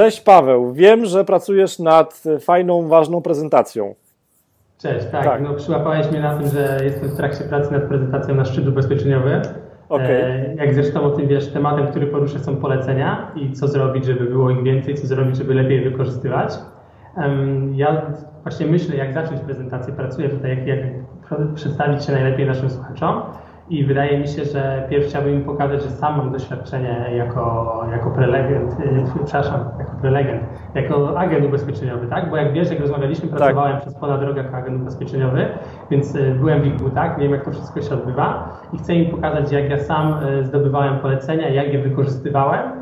Cześć Paweł, wiem, że pracujesz nad fajną, ważną prezentacją. Cześć, tak, tak. No, przyłapałeś mnie na tym, że jestem w trakcie pracy nad prezentacją na szczyt ubezpieczeniowy. Okay. E, jak zresztą o tym wiesz, tematem, który poruszę są polecenia i co zrobić, żeby było ich więcej, co zrobić, żeby lepiej wykorzystywać. Ja właśnie myślę, jak zacząć prezentację, pracuję tutaj, jak, jak przedstawić się najlepiej naszym słuchaczom. I wydaje mi się, że pierwszy chciałbym im pokazać, że sam mam doświadczenie jako, jako prelegent, y, przepraszam, jako prelegent, jako agent ubezpieczeniowy, tak? Bo jak wiesz, jak rozmawialiśmy, tak. pracowałem przez ponad rok jako agent ubezpieczeniowy, więc y, byłem w ich tak? wiem jak to wszystko się odbywa i chcę im pokazać, jak ja sam y, zdobywałem polecenia, jak je wykorzystywałem,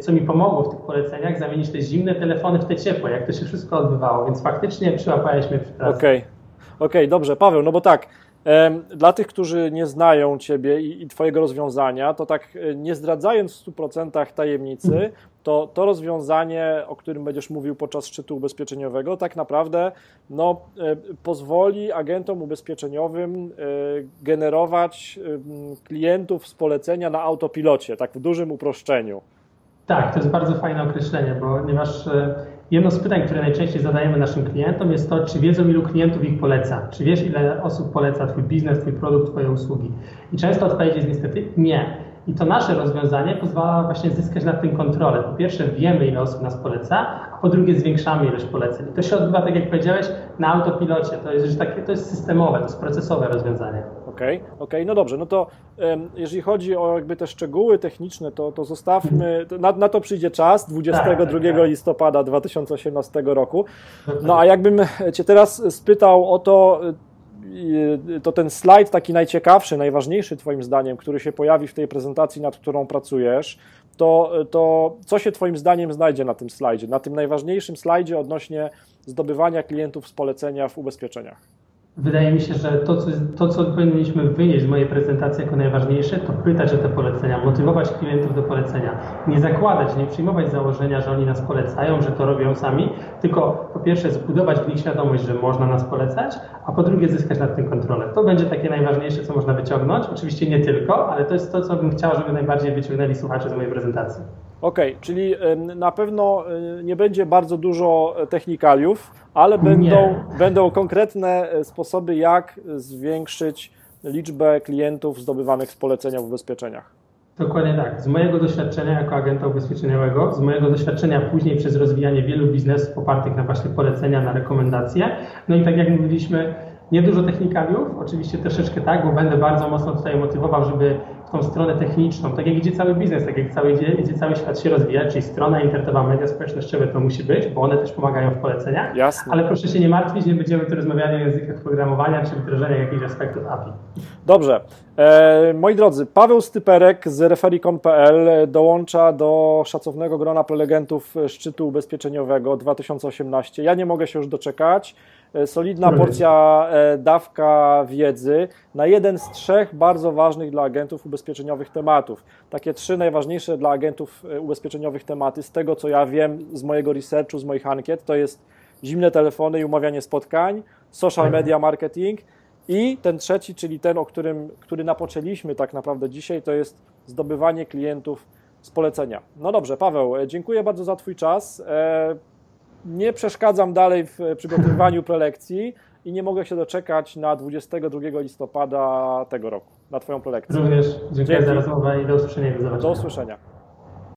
co mi pomogło w tych poleceniach, zamienić te zimne telefony w te ciepłe, jak to się wszystko odbywało, więc faktycznie przyłapałeś mnie przy pracy. Okej, okay. okay, dobrze, Paweł, no bo tak, dla tych, którzy nie znają Ciebie i, Twojego rozwiązania, to tak e, nie zdradzając w 100% tajemnicy, to to rozwiązanie, o którym będziesz mówił podczas szczytu ubezpieczeniowego, tak naprawdę no, e, pozwoli agentom ubezpieczeniowym e, generować klientów z polecenia na autopilocie, tak w dużym uproszczeniu. Tak, to jest bardzo fajne określenie, ponieważ Jedno z pytań, które najczęściej zadajemy naszym klientom jest to, czy wiedzą, ilu klientów ich poleca? Czy wiesz, ile osób poleca Twój biznes, Twój produkt, Twoje usługi? I często odpowiedź jest niestety nie. I to nasze rozwiązanie pozwala właśnie zyskać nad tym kontrolę. Po pierwsze wiemy, ile osób nas poleca, a po drugie zwiększamy ilość poleceń. I to się odbywa, tak jak powiedziałeś, na autopilocie. To jest, takie, to jest systemowe, to jest procesowe rozwiązanie. Okej, okay, okay, no dobrze, no to um, jeżeli chodzi o jakby te szczegóły techniczne, to, to zostawmy, to na, na, to przyjdzie czas 22 tak, tak, tak. listopada 2018 roku. No a jakbym Cię teraz spytał o to, to ten slajd taki najciekawszy, najważniejszy Twoim zdaniem, który się pojawi w tej prezentacji, nad którą pracujesz, to, to co się Twoim zdaniem znajdzie na tym slajdzie, na tym najważniejszym slajdzie odnośnie zdobywania klientów z polecenia w ubezpieczeniach? Wydaje mi się, że to co, to, co powinniśmy wynieść z mojej prezentacji jako najważniejsze, to pytać o te polecenia, motywować klientów do polecenia. Nie zakładać, nie przyjmować założenia, że oni nas polecają, że to robią sami, tylko po pierwsze zbudować w nich świadomość, że można nas polecać, a po drugie zyskać nad tym kontrolę. To będzie takie najważniejsze, co można wyciągnąć. Oczywiście nie tylko, ale to jest to, co bym chciał, żeby najbardziej wyciągnęli słuchacze z mojej prezentacji. Okej, okay, czyli na pewno nie będzie bardzo dużo technikaliów, ale będą, będą konkretne e, sposoby, jak zwiększyć liczbę klientów zdobywanych z polecenia w ubezpieczeniach. Dokładnie tak. Z mojego doświadczenia jako agenta ubezpieczeniowego, z mojego doświadczenia później przez rozwijanie wielu biznesów opartych na właśnie polecenia, na rekomendacje. No i tak jak mówiliśmy, nie dużo technikaliów, oczywiście troszeczkę tak, bo będę bardzo mocno tutaj motywował, żeby tą stronę techniczną, tak jak idzie cały biznes, tak jak cały, idzie, idzie cały świat się rozwija, czyli strona internetowa, media społecznościowe to musi być, bo one też pomagają w poleceniach. Jasne. Ale proszę się nie martwić, nie będziemy tu rozmawiali o językach programowania czy wdrożenia jakichś aspektów API. Dobrze. E, moi drodzy, Paweł Styperek z refericon.pl dołącza do szacownego grona prelegentów szczytu ubezpieczeniowego 2018. Ja nie mogę się już doczekać. E, solidna porcja e, dawka wiedzy na jeden z trzech bardzo ważnych dla agentów ubezpieczeniowych tematów. Takie trzy najważniejsze dla agentów e, ubezpieczeniowych tematy, z tego co ja wiem, z mojego researchu, z moich ankiet, to jest zimne telefony i umawianie spotkań, social tak. media marketing i ten trzeci, czyli ten, o którym, który napoczęliśmy tak naprawdę dzisiaj, to jest zdobywanie klientów z polecenia. No dobrze, Paweł, dziękuję bardzo za Twój czas nie przeszkadzam dalej w przygotowywaniu prelekcji i nie mogę się doczekać na 22 listopada tego roku, na Twoją prelekcję. Również dziękuję Dzięki. za rozmowę i do usłyszenia. Do, do usłyszenia.